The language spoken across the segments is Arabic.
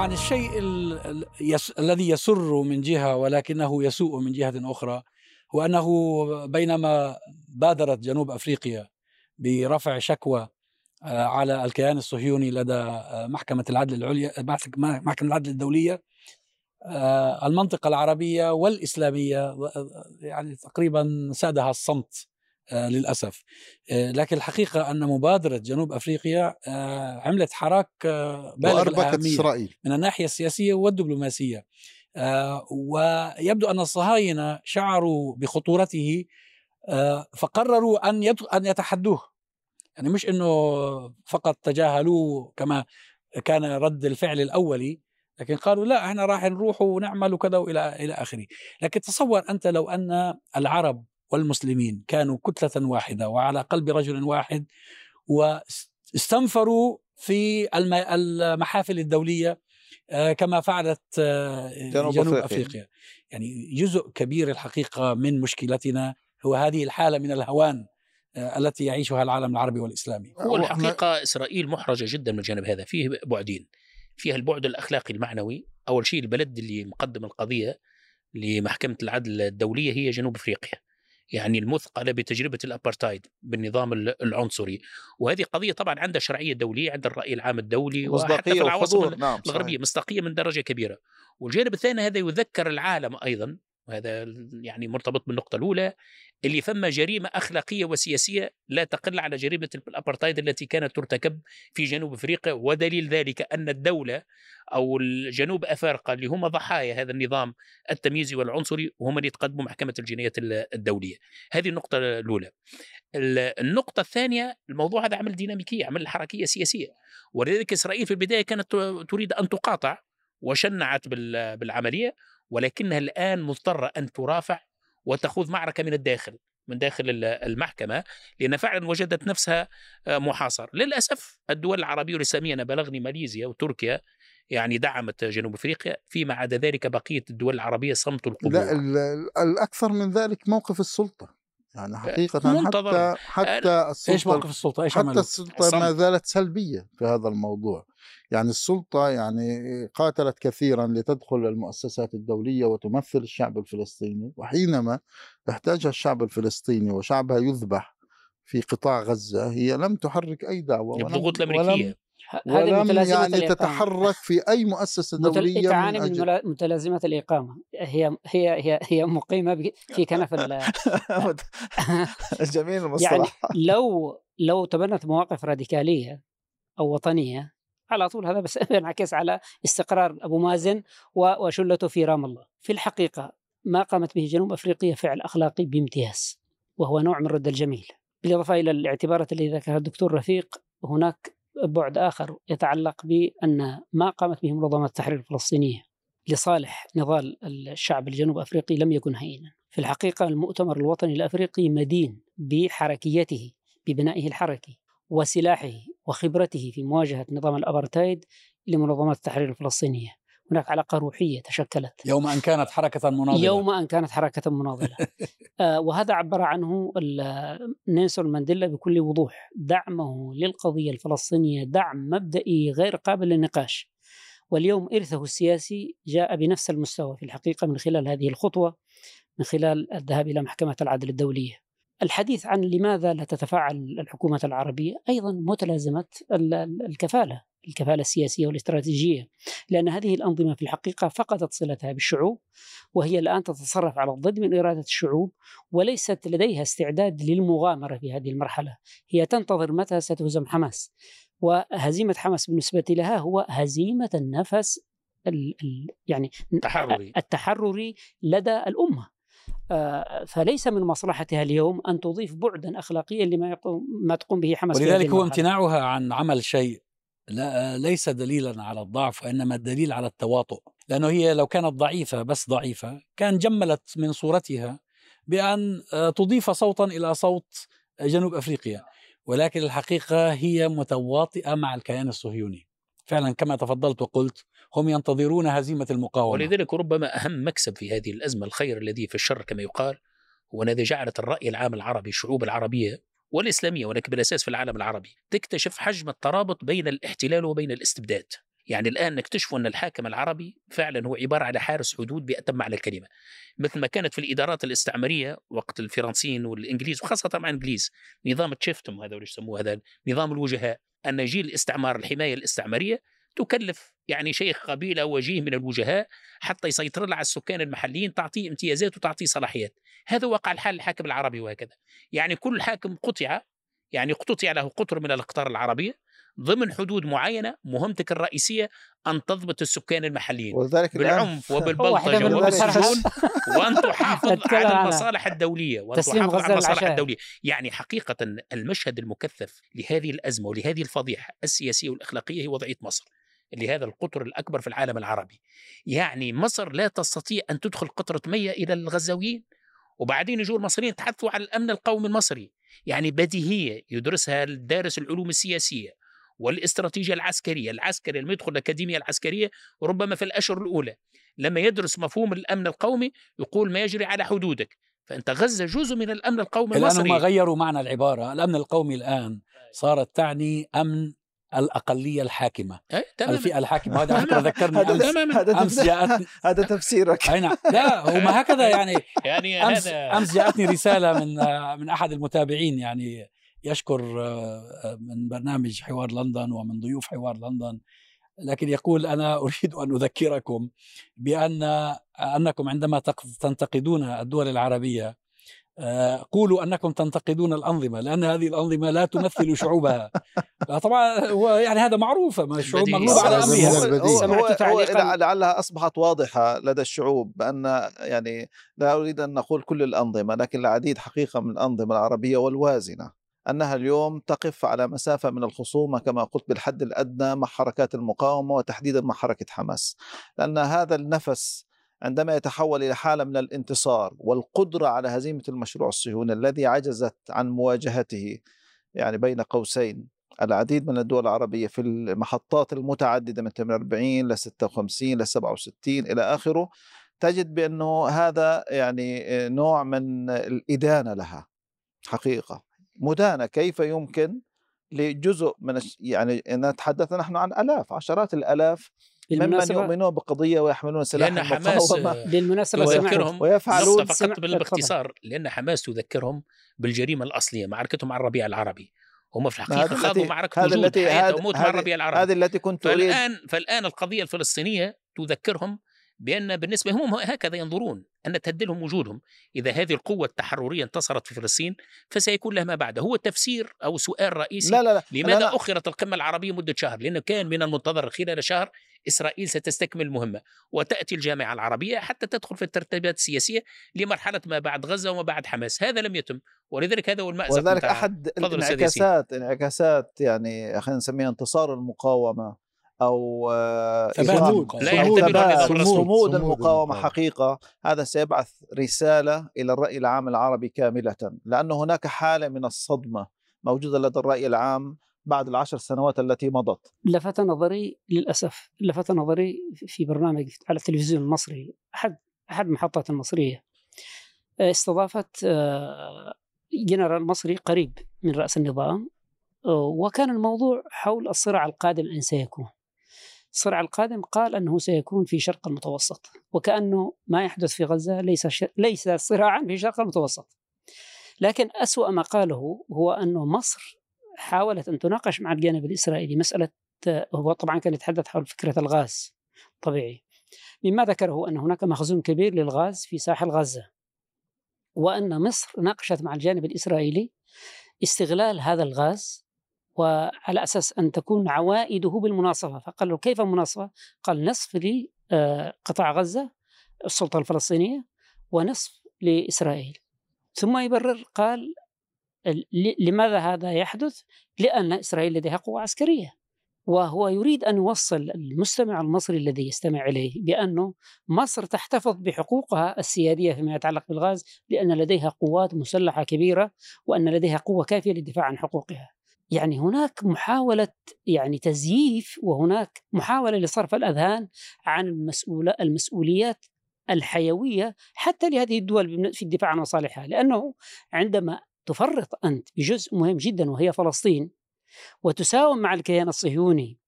طبعا الشيء يس... الذي يسر من جهة ولكنه يسوء من جهة أخرى هو أنه بينما بادرت جنوب أفريقيا برفع شكوى آه، على الكيان الصهيوني لدى آه، محكمة العدل العليا محكمة العدل الدولية آه، المنطقة العربية والإسلامية يعني تقريبا سادها الصمت. للأسف. لكن الحقيقة أن مبادرة جنوب أفريقيا عملت حراك بالغ الأهمية إسرائيل. من الناحية السياسية والدبلوماسية. ويبدو أن الصهاينة شعروا بخطورته فقرروا أن أن يتحدوه. يعني مش إنه فقط تجاهلوه كما كان رد الفعل الأولي لكن قالوا لا إحنا راح نروح ونعمل وكذا والى إلى آخره. لكن تصور أنت لو أن العرب والمسلمين كانوا كتلة واحدة وعلى قلب رجل واحد واستنفروا في المحافل الدولية آه، كما فعلت آه، جنوب, جنوب أفريقيا. أفريقيا يعني جزء كبير الحقيقة من مشكلتنا هو هذه الحالة من الهوان آه، التي يعيشها العالم العربي والإسلامي. هو الحقيقة إسرائيل محرجة جدا من الجانب هذا، فيه بعدين. فيها البعد الأخلاقي المعنوي، أول شيء البلد اللي مقدم القضية لمحكمة العدل الدولية هي جنوب أفريقيا. يعني المثقلة بتجربة الابارتايد بالنظام العنصري. وهذه قضية طبعا عندها شرعية دولية عند الرأي العام الدولي وحتى في العواصم نعم الغربية مصداقية من درجة كبيرة. والجانب الثاني هذا يذكر العالم أيضا وهذا يعني مرتبط بالنقطة الأولى اللي فما جريمة أخلاقية وسياسية لا تقل على جريمة الأبرتايد التي كانت ترتكب في جنوب أفريقيا ودليل ذلك أن الدولة أو الجنوب أفارقة اللي هم ضحايا هذا النظام التمييزي والعنصري وهم اللي يتقدموا محكمة الجنايات الدولية. هذه النقطة الأولى. النقطة الثانية الموضوع هذا عمل ديناميكية عمل حركية سياسية ولذلك إسرائيل في البداية كانت تريد أن تقاطع وشنعت بالعملية ولكنها الآن مضطرة أن ترافع وتخوض معركة من الداخل من داخل المحكمة لأن فعلا وجدت نفسها آه، محاصر للأسف الدول العربية والإسلامية أنا بلغني ماليزيا وتركيا يعني دعمت جنوب أفريقيا فيما عدا ذلك بقية الدول العربية صمت القبور. لا الأكثر من ذلك موقف السلطة. يعني آه، حقيقة منتظر. حتى حتى السلطة إيش موقف السلطة؟ إيش حتى؟ السلطة ما زالت سلبية في هذا الموضوع يعني السلطة يعني قاتلت كثيرا لتدخل المؤسسات الدولية وتمثل الشعب الفلسطيني وحينما احتاجها الشعب الفلسطيني وشعبها يذبح في قطاع غزة هي لم تحرك أي دعوة الضغوط الأمريكية ولم يعني الإقامة. تتحرك في أي مؤسسة دولية تعاني من, من متلازمات الإقامة. هي هي هي هي مقيمة في كنف جميل المصطلح. يعني لو لو تبنت مواقف راديكالية أو وطنية على طول هذا بس ينعكس على استقرار أبو مازن وشلته في رام الله. في الحقيقة ما قامت به جنوب أفريقيا فعل أخلاقي بامتياز وهو نوع من رد الجميل. بالإضافة إلى الاعتبارات اللي ذكرها الدكتور رفيق هناك بعد آخر يتعلق بأن ما قامت به منظمة التحرير الفلسطينية لصالح نضال الشعب الجنوب أفريقي لم يكن هينا. في الحقيقة المؤتمر الوطني الأفريقي مدين بحركيته ببنائه الحركي وسلاحه وخبرته في مواجهة نظام الأبرتايد لمنظمات التحرير الفلسطينية. هناك علاقة روحية تشكلت. يوم أن كانت حركة مناضلة. يوم أن كانت حركة مناضلة. آه وهذا عبر عنه نيلسون مانديلا بكل وضوح. دعمه للقضية الفلسطينية دعم مبدئي غير قابل للنقاش. واليوم إرثه السياسي جاء بنفس المستوى في الحقيقة من خلال هذه الخطوة من خلال الذهاب إلى محكمة العدل الدولية. الحديث عن لماذا لا تتفاعل الحكومة العربية أيضا متلازمة الكفالة الكفالة السياسية والاستراتيجية لأن هذه الأنظمة في الحقيقة فقدت صلتها بالشعوب وهي الآن تتصرف على الضد من إرادة الشعوب وليست لديها استعداد للمغامرة في هذه المرحلة. هي تنتظر متى ستهزم حماس. وهزيمة حماس بالنسبة لها هو هزيمة النفس ال ال يعني التحرري. التحرري لدى الأمة. فليس من مصلحتها اليوم أن تضيف بعدا اخلاقيا لما ما تقوم به حماس ولذلك هو امتناعها عن عمل شيء. لا ليس دليلا على الضعف وإنما دليل على التواطؤ. لأنه هي لو كانت ضعيفة بس ضعيفة كان جملت من صورتها بأن آه، تضيف صوتا إلى صوت جنوب أفريقيا. ولكن الحقيقة هي متواطئة مع الكيان الصهيوني. فعلا كما تفضلت وقلت هم ينتظرون هزيمة المقاومة. ولذلك ربما أهم مكسب في هذه الأزمة الخير الذي في الشر كما يقال هو الذي جعلت الرأي العام العربي الشعوب العربية والإسلامية ولكن بالأساس في العالم العربي تكتشف حجم الترابط بين الاحتلال وبين الاستبداد. يعني الآن نكتشف أن الحاكم العربي فعلا هو عبارة على حارس حدود بأتم معنى الكلمة. مثل ما كانت في الإدارات الاستعمارية وقت الفرنسيين والإنجليز وخاصة مع الإنجليز نظام تشيفتم هذا يسموه هذا نظام الوجهاء. أن يجي الاستعمار الحماية الاستعمارية تكلف يعني شيخ قبيلة وجيه من الوجهاء حتى يسيطر على السكان المحليين تعطيه امتيازات وتعطيه صلاحيات. هذا وقع الحال الحاكم العربي وهكذا. يعني كل حاكم قطع يعني اقتطع له قطر من الأقطار العربية ضمن حدود معينة مهمتك الرئيسية أن تضبط السكان المحليين. ولذلك بالعنف من وبالسجون وأن تحافظ على على المصالح الدولية وأن تسليم تحافظ على المصالح للعشائر. الدولية. يعني حقيقة المشهد المكثف لهذه الأزمة ولهذه الفضيحة السياسية والأخلاقية هي وضعية مصر لهذا القطر الأكبر في العالم العربي. يعني مصر لا تستطيع أن تدخل قطرة مية إلى الغزاويين وبعدين يجوا المصريين يتحدثوا عن الأمن القومي المصري. يعني بديهية يدرسها الدارس العلوم السياسية. والاستراتيجية العسكرية العسكري لما يدخل الأكاديمية العسكرية ربما في الأشهر الأولى لما يدرس مفهوم الأمن القومي يقول ما يجري على حدودك فأنت غزة جزء من الأمن القومي الآن المصري. هم غيروا معنى العبارة الأمن القومي الآن صارت تعني أمن الأقلية الحاكمة. أي تماما. الفئة الحاكمة هذا ذكرني هذا أمس هذا أمس جاءتني هذا تفسيرك. أي نعم. لا هم هكذا يعني يعني أمس هذا أمس جاءتني رسالة من من أحد المتابعين يعني يشكر آه، من برنامج حوار لندن ومن ضيوف حوار لندن لكن يقول أنا أريد أن أذكركم بأن أنكم عندما تق- تنتقدون الدول العربية آه، قولوا أنكم تنتقدون الأنظمة لأن هذه الأنظمة لا تمثل شعوبها. طبعا هو يعني هذا معروف ما الشعوب. مغلوبه على أمرها. لعلها أصبحت واضحة لدى الشعوب بأن يعني لا أريد أن نقول كل الأنظمة لكن العديد حقيقة من الأنظمة العربية والوازنة. أنها اليوم تقف على مسافة من الخصومة كما قلت بالحد الأدنى مع حركات المقاومة وتحديدا مع حركة حماس. لأن هذا النفس عندما يتحول إلى حالة من الانتصار والقدرة على هزيمة المشروع الصهيوني الذي عجزت عن مواجهته يعني بين قوسين العديد من الدول العربية في المحطات المتعددة من 48 ل 56 ل 67 إلى آخره تجد بأنه هذا يعني نوع من الإدانة لها حقيقة. مدانة كيف يمكن لجزء من الش- يعني نتحدث نحن عن آلاف عشرات الآلاف ممن يؤمنون بقضية ويحملون سلاح لأن حماس آه، بالمناسبة سمعت. تذكرهم ويفعلون فقط بال- تفضل. باختصار لأن حماس تذكرهم بالجريمة الأصلية معركتهم مع الربيع العربي. هم في هذه الحقيقة خاضوا التي- معركة هذه وجود التي- حياة هذه- وموت مع هذه- الربيع العربي. هذه التي كنت أريد فالآن فالآن القضية الفلسطينية تذكرهم بأن بالنسبة هم هكذا ينظرون أن تهدلهم وجودهم. إذا هذه القوة التحررية انتصرت في فلسطين فسيكون لها ما بعد هو تفسير أو سؤال رئيسي. لا لا لا. لماذا لا. أخرت القمة العربية مدة شهر؟ لأنه كان من المنتظر خلال شهر إسرائيل ستستكمل المهمة. وتأتي الجامعة العربية حتى تدخل في الترتيبات السياسية لمرحلة ما بعد غزة وما بعد حماس. هذا لم يتم. ولذلك هذا هو المأزق أستاذ ياسين. الانعكاسات انعكاسات يعني خلينا نسميها انتصار المقاومة. أو آه، المقاومة. لا نظام صمود. صمود صمود المقاومة المقاومة. حقيقة هذا سيبعث رسالة إلى الرأي العام العربي كاملة لأن هناك حالة من الصدمة موجودة لدى الرأي العام بعد العشر سنوات التي مضت لفت نظري للأسف لفت نظري في برنامج على التلفزيون المصري أحد أحد المحطات المصرية استضافت آه، جنرال مصري قريب من رأس النظام آه، وكان الموضوع حول الصراع القادم إن سيكون الصراع القادم قال أنه سيكون في شرق المتوسط وكأنه ما يحدث في غزة ليس ش... ليس صراعا في شرق المتوسط. لكن أسوأ ما قاله هو انه مصر حاولت أن تناقش مع الجانب الإسرائيلي مسألة هو طبعا كان يتحدث حول فكرة الغاز طبيعي. مما ذكره أن هناك مخزون كبير للغاز في ساحل غزة وأن مصر ناقشت مع الجانب الإسرائيلي استغلال هذا الغاز وعلى أساس أن تكون عوائده بالمناصفة فقال له كيف المناصفة؟ قال نصف لقطاع غزة السلطة الفلسطينية ونصف لإسرائيل ثم يبرر قال لماذا هذا يحدث؟ لأن إسرائيل لديها قوة عسكرية وهو يريد أن يوصل المستمع المصري الذي يستمع إليه بأنه مصر تحتفظ بحقوقها السيادية فيما يتعلق بالغاز لأن لديها قوات مسلحة كبيرة وأن لديها قوة كافية للدفاع عن حقوقها. يعني هناك محاولة يعني تزييف وهناك محاولة لصرف الأذهان عن المسؤول المسؤوليات الحيوية حتى لهذه الدول في الدفاع عن مصالحها. لأنه عندما تفرط أنت بجزء مهم جدا وهي فلسطين وتساوم مع الكيان الصهيوني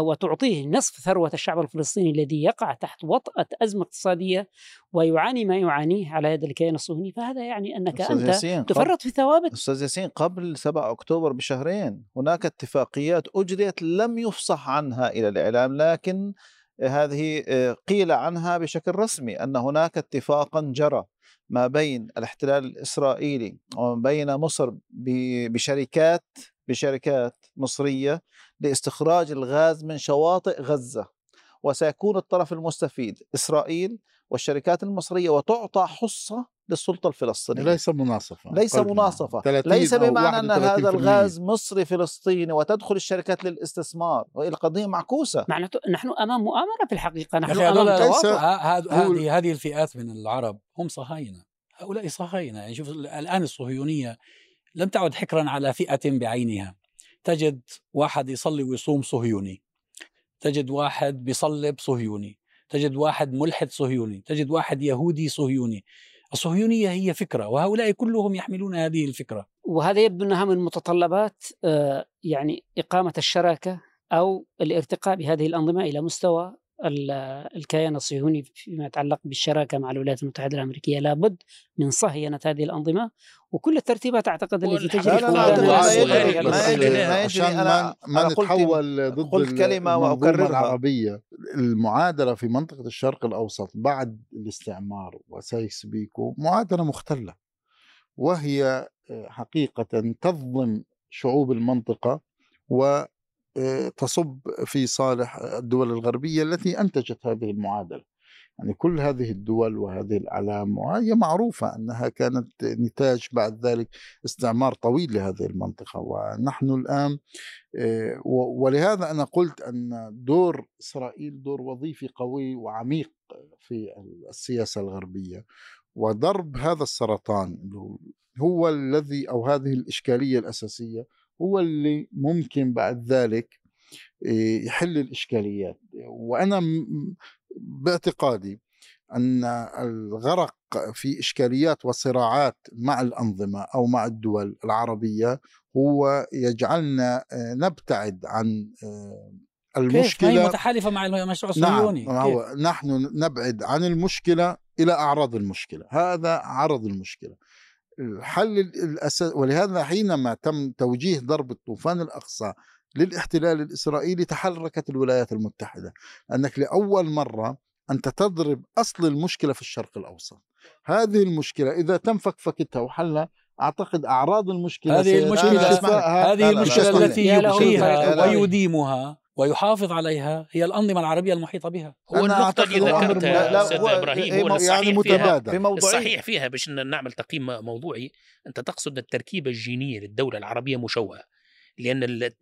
وتعطيه نصف ثروة الشعب الفلسطيني الذي يقع تحت وطأة أزمة اقتصادية ويعاني ما يعانيه على يد الكيان الصهيوني فهذا يعني أنك أستاذ أنت ياسين، تفرط في ثوابت. أستاذ ياسين قبل 7 أكتوبر بشهرين هناك اتفاقيات أجريت لم يفصح عنها إلى الإعلام لكن هذه آه، قيل عنها بشكل رسمي أن هناك اتفاقا جرى ما بين الاحتلال الإسرائيلي وما بين مصر بشركات بشركات مصرية لاستخراج الغاز من شواطئ غزة وسيكون الطرف المستفيد إسرائيل والشركات المصرية وتعطى حصة للسلطة الفلسطينية. ليس مناصفة ليس قلنا. مناصفة. 30 ليس بمعنى أن هذا 31%. الغاز مصري فلسطيني وتدخل الشركات للاستثمار. وهي القضية معكوسة. معناته نحن أمام مؤامرة في الحقيقة. نحن أمام هذه هذه الفئات من العرب هم صهاينة. هؤلاء صهاينة. يعني شوف الآن الصهيونية لم تعد حكرا على فئة بعينها. تجد واحد يصلي ويصوم صهيوني. تجد واحد بيصلب صهيوني. تجد واحد ملحد صهيوني. تجد واحد يهودي صهيوني. الصهيونية هي فكرة وهؤلاء كلهم يحملون هذه الفكرة. وهذا يبدو أنها من متطلبات آه، يعني إقامة الشراكة أو الارتقاء بهذه الأنظمة إلى مستوى الكيان الصهيوني فيما يتعلق بالشراكة مع الولايات المتحدة الأمريكية لابد من صهينة هذه الأنظمة وكل الترتيبات أعتقد التي تجري لا، لا، في لا، ما يجري- ما يجري. عشان أنا- ما, نتحول ضد قلت كلمة وأكررها. العربية المعادلة في منطقة الشرق الأوسط بعد الاستعمار وسايس بيكو معادلة مختلة وهي آه، حقيقة تظلم شعوب المنطقة وتصب في صالح الدول الغربية التي أنتجت هذه المعادلة. يعني كل هذه الدول وهذه الأعلام وهي معروفة أنها كانت نتاج بعد ذلك استعمار طويل لهذه المنطقة. ونحن الآن آه، ولهذا أنا قلت أن دور إسرائيل دور وظيفي قوي وعميق في السياسة الغربية. وضرب هذا السرطان هو الذي أو هذه الإشكالية الأساسية هو اللي ممكن بعد ذلك آه، يحل الإشكاليات. وأنا باعتقادي أن الغرق في إشكاليات وصراعات مع الأنظمة أو مع الدول العربية هو يجعلنا آه، نبتعد عن آه، كيف؟ ما هي متحالفة مع المشروع نعم الصهيوني. كيف؟ هو نحن نبعد عن المشكلة إلى أعراض المشكلة. هذا عرض المشكلة. الحل الأساس ولهذا حينما تم توجيه ضرب الطوفان الأقصى للاحتلال الإسرائيلي تحركت الولايات المتحدة أنك لأول مرة أنت تضرب أصل المشكلة في الشرق الأوسط هذه المشكلة إذا تم فكفكتها وحلها أعتقد أعراض المشكلة هذه المشكلة هذه المشكلة التي يبقيها. ويديمها ويحافظ عليها هي الأنظمة العربية المحيطة بها. هو أنا النقطة اللي ذكرتها أستاذ هو- إبراهيم هي هو مو- الصحيح يعني فيها في الصحيح فيها باش نعمل تقييم موضوعي أنت تقصد التركيبة الجينية للدولة العربية مشوهة لأن ال- ال-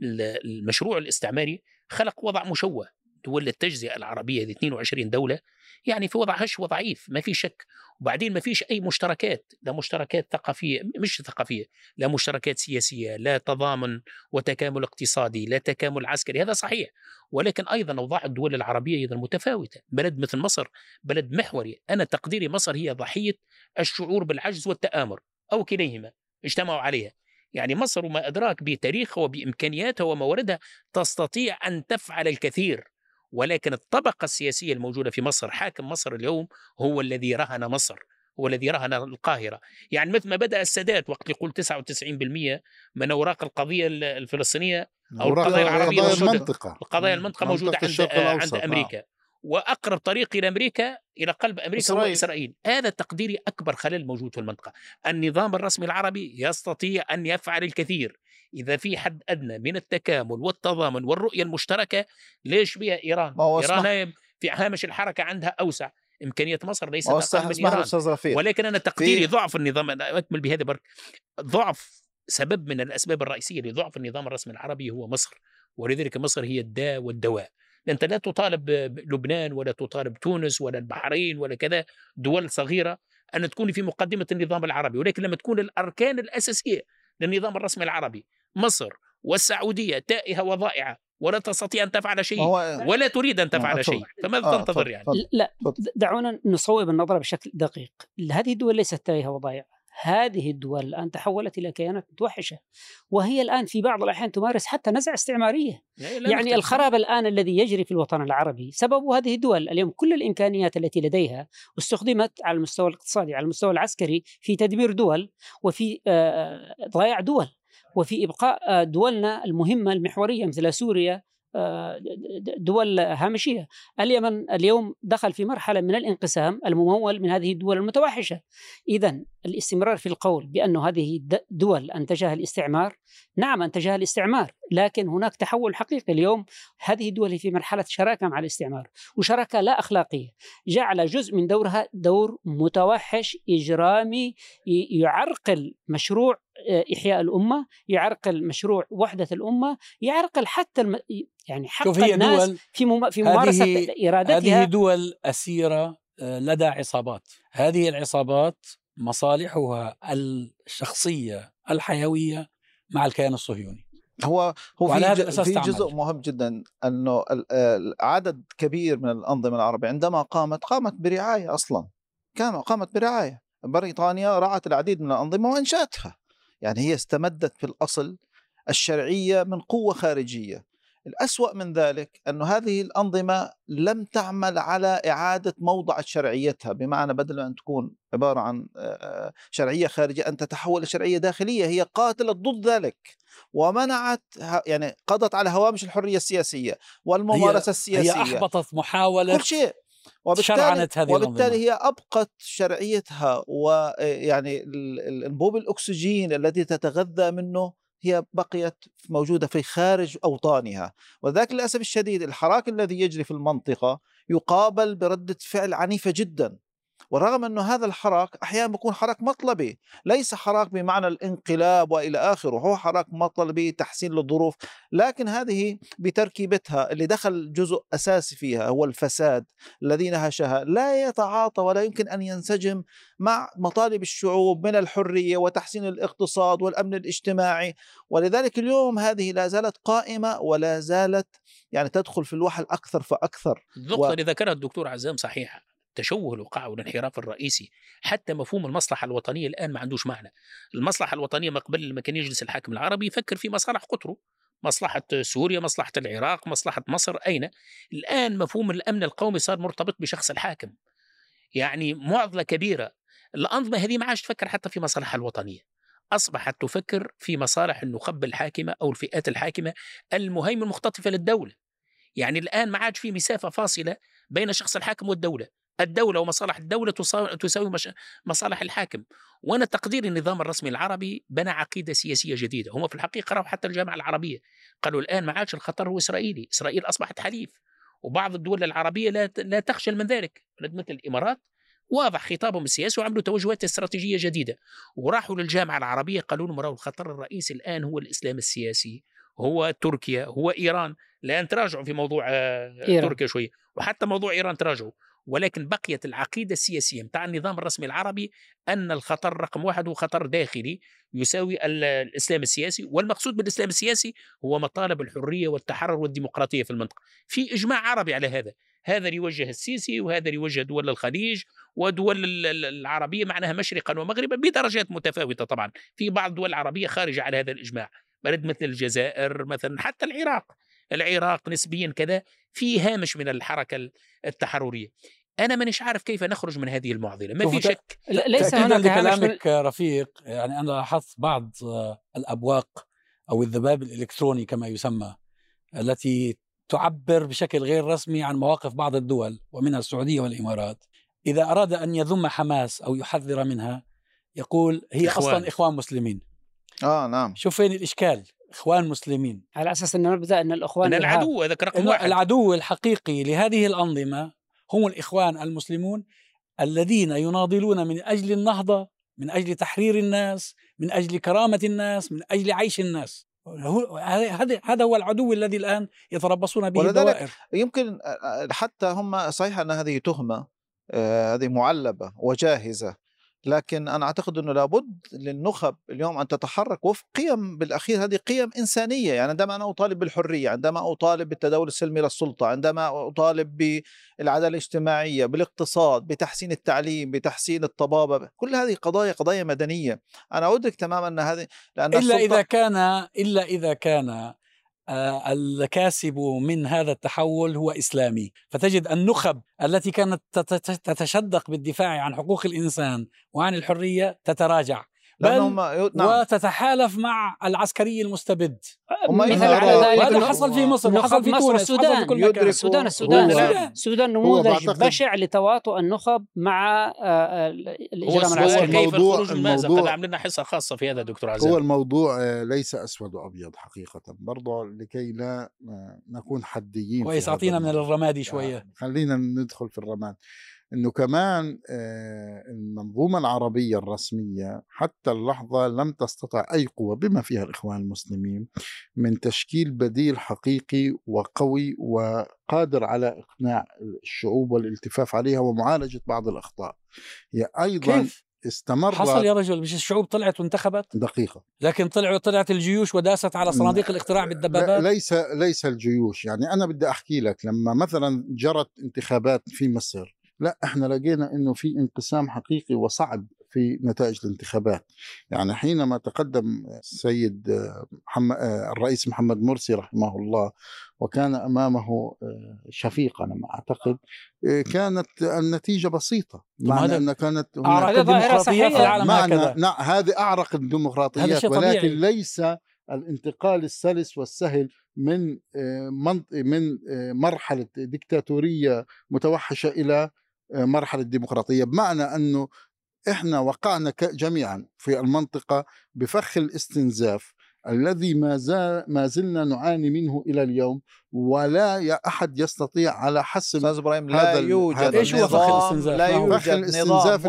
المشروع الاستعماري خلق وضع مشوه. دول التجزئة العربية دي 22 دولة يعني في وضع هش وضعيف ما في شك. وبعدين ما فيش أي مشتركات لا مشتركات ثقافية مش ثقافية لا مشتركات سياسية لا تضامن وتكامل اقتصادي لا تكامل عسكري هذا صحيح. ولكن أيضا أوضاع الدول العربية أيضا متفاوتة. بلد مثل مصر بلد محوري. أنا تقديري مصر هي ضحية الشعور بالعجز والتآمر أو كليهما اجتمعوا عليها. يعني مصر وما أدراك بتاريخها وبإمكانياتها ومواردها تستطيع أن تفعل الكثير. ولكن الطبقة السياسية الموجودة في مصر حاكم مصر اليوم هو الذي رهن مصر هو الذي رهن القاهرة. يعني مثل ما بدأ السادات وقت يقول 99% من أوراق القضية الفلسطينية أو القضايا العربية. المنطقة. القضايا المنطقة موجودة عند عند آه. أمريكا. وأقرب طريق إلى أمريكا إلى قلب أمريكا هو إسرائيل. إسرائيل. هذا تقديري أكبر خلل موجود في المنطقة. النظام الرسمي العربي يستطيع أن يفعل الكثير. إذا في حد أدنى من التكامل والتضامن والرؤية المشتركة ليش بها إيران؟ ما هو إيران في هامش الحركة عندها أوسع. إمكانية مصر ليست اسمح من رفيق. ولكن أنا تقديري ضعف النظام أنا أكمل بهذا برك. ضعف سبب من الأسباب الرئيسية لضعف النظام الرسمي العربي هو مصر. ولذلك مصر هي الداء والدواء. أنت لا تطالب لبنان ولا تطالب تونس ولا البحرين ولا كذا دول صغيرة أن تكون في مقدمة النظام العربي. ولكن لما تكون الأركان الأساسية للنظام الرسمي العربي مصر والسعودية تائهة وضائعة ولا تستطيع أن تفعل شيء هو ولا تريد أن تفعل آه، شيء. فماذا آه، تنتظر يعني. لا دعونا نصوب النظرة بشكل دقيق. هذه الدول ليست تائهة وضائعة. هذه الدول الآن تحولت إلى كيانات متوحشة وهي الآن في بعض الأحيان تمارس حتى نزعة استعمارية. يعني الخراب الآن الذي يجري في الوطن العربي سببه هذه الدول اليوم كل الإمكانيات التي لديها استخدمت على المستوى الاقتصادي على المستوى العسكري في تدمير دول وفي آه، ضياع دول. وفي إبقاء آه، دولنا المهمة المحورية مثل سوريا آه، دول هامشية، اليمن اليوم دخل في مرحلة من الانقسام الممول من هذه الدول المتوحشة. اذا الاستمرار في القول بأن هذه دول أنتجها الاستعمار نعم أنتجها الاستعمار لكن هناك تحول حقيقي. اليوم هذه الدول في مرحلة شراكة مع الاستعمار وشراكة لا أخلاقية. جعل جزء من دورها دور متوحش إجرامي يعرقل مشروع إحياء الأمة يعرقل مشروع وحدة الأمة يعرقل حتى الم... يعني حق هي الناس دول في مم... في ممارسة هذه إرادتها هذه دول أسيرة آه، لدى عصابات. هذه العصابات مصالحها الشخصية الحيوية مع الكيان الصهيوني. هو هو في, هذا الأساس في جزء تعمل. مهم جدا أنه عدد كبير من الأنظمة العربية عندما قامت قامت برعاية أصلا. قامت برعاية. بريطانيا رعت العديد من الأنظمة وإنشأتها. يعني هي استمدت في الأصل الشرعية من قوة خارجية. الأسوأ من ذلك أن هذه الأنظمة لم تعمل على إعادة موضع شرعيتها بمعنى بدل أن تكون عبارة عن شرعية خارجية أن تتحول لشرعية داخلية هي قاتلت ضد ذلك. ومنعت يعني قضت على هوامش الحرية السياسية والممارسة هي السياسية. هي أحبطت محاولة كل شيء. وبالتالي هذه وبالتالي هي أبقت شرعيتها ويعني انبوب الأكسجين الذي تتغذى منه هي بقيت موجودة في خارج أوطانها. وذاك للأسف الشديد الحراك الذي يجري في المنطقة يقابل بردة فعل عنيفة جدا. ورغم أنه هذا الحراك أحيانا بيكون حراك مطلبي ليس حراك بمعنى الانقلاب وإلى آخره هو حراك مطلبي تحسين للظروف لكن هذه بتركيبتها اللي دخل جزء أساسي فيها هو الفساد الذي نهشها. لا يتعاطى ولا يمكن أن ينسجم مع مطالب الشعوب من الحرية وتحسين الاقتصاد والأمن الاجتماعي. ولذلك اليوم هذه لا زالت قائمة ولا زالت يعني تدخل في الوحل أكثر فأكثر. النقطة و... اللي ذكرها الدكتور عزام صحيحة تشوه الوقاع والانحراف الرئيسي حتى مفهوم المصلحة الوطنية الآن ما عندوش معنى. المصلحة الوطنية ما قبل لما كان يجلس الحاكم العربي يفكر في مصالح قطره مصلحة سوريا مصلحة العراق مصلحة مصر أين؟ الآن مفهوم الأمن القومي صار مرتبط بشخص الحاكم. يعني معضلة كبيرة. الأنظمة هذه ما عادش تفكر حتى في مصالحها الوطنية. أصبحت تفكر في مصالح النخب الحاكمة أو الفئات الحاكمة المهيمن المختطفة للدولة. يعني الآن ما عادش في مسافة فاصلة بين الشخص الحاكم والدولة. الدولة ومصالح الدولة تساوي مصالح الحاكم. وأنا تقدير النظام الرسمي العربي بنى عقيدة سياسية جديدة. هم في الحقيقة راحوا حتى الجامعة العربية. قالوا الآن ما عادش الخطر هو إسرائيلي. إسرائيل أصبحت حليف. وبعض الدول العربية لا لا تخجل من ذلك. مثل الإمارات واضح خطابهم السياسي وعملوا توجهات استراتيجية جديدة. وراحوا للجامعة العربية قالوا لهم الخطر الرئيسي الآن هو الإسلام السياسي هو تركيا هو إيران. الآن تراجعوا في موضوع آه، إيران. تركيا شوية. وحتى موضوع إيران تراجعوا. ولكن بقيت العقيدة السياسية متاع النظام الرسمي العربي أن الخطر رقم واحد هو خطر داخلي يساوي الإسلام السياسي والمقصود بالإسلام السياسي هو مطالب الحرية والتحرر والديمقراطية في المنطقة. في إجماع عربي على هذا هذا يوجه السيسي وهذا يوجه دول الخليج ودول العربية معناها مشرقا ومغربا بدرجات متفاوتة طبعا. في بعض الدول العربية خارجة على هذا الإجماع بلد مثل الجزائر مثلا حتى العراق. العراق نسبيا كذا في هامش من الحركة التحررية. أنا مانيش عارف كيف نخرج من هذه المعضلة. ما في شك. ليس هناك لكلامك من... رفيق. يعني أنا لاحظت بعض الأبواق أو الذباب الإلكتروني كما يسمى التي تعبر بشكل غير رسمي عن مواقف بعض الدول ومنها السعودية والإمارات. إذا أراد أن يذم حماس أو يحذر منها يقول هي إخوان. أصلا إخوان مسلمين. آه نعم. شوف فين الإشكال. إخوان مسلمين. على أساس ان نبدأ إن الإخوان إن العدو هذا رقم واحد. العدو الحقيقي لهذه الأنظمة هم الإخوان المسلمون الذين يناضلون من أجل النهضة من أجل تحرير الناس من أجل كرامة الناس من أجل عيش الناس. هذا هذا هو العدو الذي الآن يتربصون به الدوائر. يمكن حتى هم صحيح أن هذه تهمة هذه معلبة وجاهزة. لكن أنا أعتقد إنه لابد للنخب اليوم أن تتحرك وفق قيم بالأخير هذه قيم إنسانية. يعني عندما أنا أطالب بالحرية عندما أطالب بالتداول السلمي للسلطة عندما أطالب بالعدالة الاجتماعية بالاقتصاد بتحسين التعليم بتحسين الطبابة كل هذه قضايا قضايا مدنية. أنا أدرك تماما إن هذه لأن إلا السلطة- إذا كان إلا إذا كان الكاسب من هذا التحول هو إسلامي، فتجد النخب التي كانت تت- تتشدق بالدفاع عن حقوق الإنسان وعن الحرية تتراجع. بل نعم. وتتحالف مع العسكري المستبد. هم مثل على ذلك وهذا حصل في مصر وحصل في مصر تونس حصل في والسودان كل مكان. السودان السودان هو- السودان, السودان. نموذج بعتقد- بشع لتواطؤ النخب مع آه، آه، هو الاجرام العسكري كيف الموضوع- الخروج المأزق الموضوع- هذا عامل لنا حصة خاصة في هذا دكتور هو عزام الموضوع آه، ليس أسود وأبيض حقيقة. برضه لكي لا نكون حديين في كويس أعطينا من. الرمادي شوية. خلينا ندخل في الرماد. إنه كمان آه، المنظومة العربية الرسمية حتى اللحظة لم تستطع أي قوة بما فيها الإخوان المسلمين من تشكيل بديل حقيقي وقوي وقادر على إقناع الشعوب والالتفاف عليها ومعالجة بعض الأخطاء. هي أيضا كيف؟ استمر حصل يا رجل مش الشعوب طلعت وانتخبت؟ دقيقة. لكن طلعوا طلعت الجيوش وداست على صناديق الاقتراع لا- بالدبابات ليس ليس الجيوش. يعني أنا بدي أحكي لك لما مثلا جرت انتخابات في مصر لا إحنا لقينا إنه في انقسام حقيقي وصعب في نتائج الانتخابات يعني حينما تقدم السيد آه، محمد آه، الرئيس محمد مرسي رحمه الله وكان أمامه آه، شفيق أنا ما أعتقد كانت النتيجة بسيطة معنى أن كانت هناك الديمقراطيات في. العالم هكذا نعم هذه أعرق الديمقراطيات ولكن. ليس الانتقال السلس والسهل من من مرحلة ديكتاتورية متوحشة إلى مرحلة ديمقراطية بمعنى أنه إحنا وقعنا جميعا في المنطقة بفخ الاستنزاف الذي ما زال ما زلنا نعاني منه إلى اليوم ولا أحد يستطيع على حسم أستاذ إبراهيم هذا لا يوجد هذا إيش هو فخ الاستنزاف؟ لا يوجد نظام الاستنزاف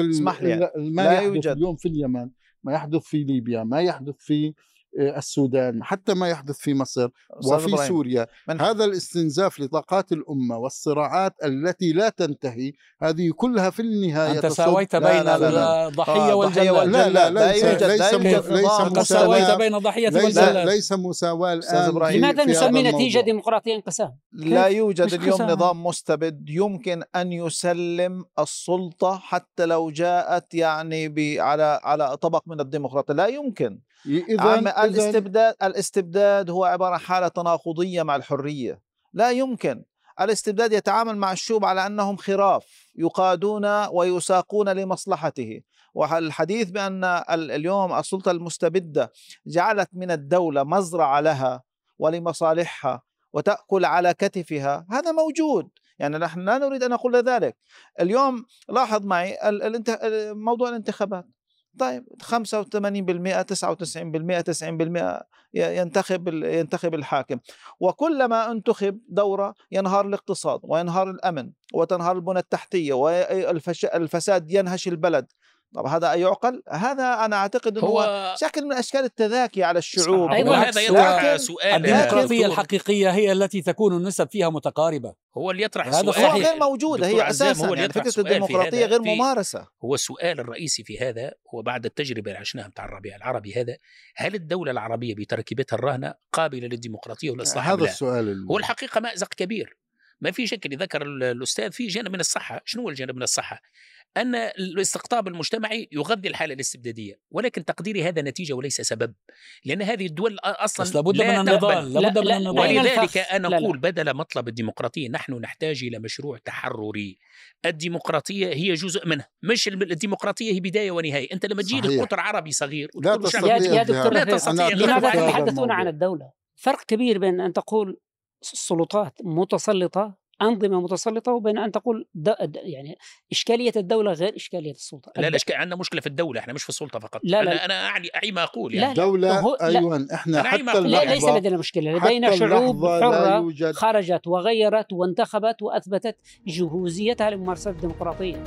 مستبد اسمح لي. ما لا يحدث يوجد. اليوم في اليمن ما يحدث في ليبيا ما يحدث في السودان حتى ما يحدث في مصر وفي إبراهيم، سوريا من هذا الاستنزاف لطاقات الأمة والصراعات التي لا تنتهي هذه كلها في النهاية أنت تصب- ساويت بين لا. الضحية آه، ضحية لا لا لا ليس يوجد- ليس ليس. ساويت مساواة بين الضحيه ليس والجلاد ليس مساواة الآن لماذا نسمي نتيجة. ديمقراطية انقسام؟ لا؟ يوجد اليوم. نظام مستبد يمكن أن يسلم السلطة حتى لو جاءت يعني ب- على على طبق من الديمقراطية لا يمكن إذا الاستبداد الاستبداد هو عبارة عن حالة تناقضية مع الحرية. لا يمكن. الاستبداد يتعامل مع الشعوب على أنهم خراف يقادون ويساقون لمصلحته. والحديث ال- اليوم السلطة المستبدة جعلت من الدولة مزرعة لها ولمصالحها وتأكل على كتفها هذا موجود. يعني نحن لا نريد أن نقول ذلك. اليوم لاحظ معي موضوع الانتخابات. طيب 85% 99% 90% ي- ينتخب ينتخب الحاكم. وكلما انتخب دورة ينهار الاقتصاد وينهار الأمن وتنهار البنى التحتية والفساد ينهش البلد. طب هذا يعقل هذا أنا أعتقد أنه هو هو شكل من أشكال التذاكي على الشعوب. وهذا بالعكس، يطرح سؤال الديمقراطية. الحقيقية هي التي تكون النسب فيها متقاربة. هو اللي يطرح هذا سؤال. هو صحيح. غير دكتور هي عزام أساسا هو اللي يعني الديمقراطية هذا. غير ممارسة. هو السؤال الرئيسي في هذا هو بعد التجربة اللي عشناها بتاع الربيع العربي هذا هل الدولة العربية بتركيبتها الراهنة قابلة للديمقراطية والإصلاح أم هذا لا؟ السؤال ال- هو الحقيقة مأزق كبير. ما في شك اللي ذكر ال- الأستاذ في جانب من الصحة شنو هو الجانب من الصحة أن الاستقطاب المجتمعي يغذي الحالة الاستبدادية ولكن تقديري هذا نتيجة وليس سبب لأن هذه الدول أصلا بس لابد لا من. النضال لابد لا، من النضال ولذلك لا. أقول بدل مطلب الديمقراطية نحن نحتاج إلى مشروع تحرري الديمقراطية هي جزء منه مش الديمقراطية هي بداية ونهاية أنت لما تجي صحيح. قطر عربي صغير لا تستطيع يا-. دكتور لا تستطيع لماذا تتحدثون عن. الدولة؟ فرق كبير بين أن تقول سلطات متسلطة أنظمة متسلطة وبين أن تقول يعني إشكالية الدولة غير إشكالية السلطة لا لا إشكال- عندنا مشكلة في الدولة إحنا مش في السلطة فقط لا، لا. أنا أنا أعني أعي ما أقول لا، يعني لا. دولة هو- لا. أيوة إحنا أنا حتى ما أقول لا اللحظة- ليس لدينا مشكلة حتى لدينا شعوب يوجد خرجت وغيرت وانتخبت وأثبتت جهوزيتها لممارسة الديمقراطية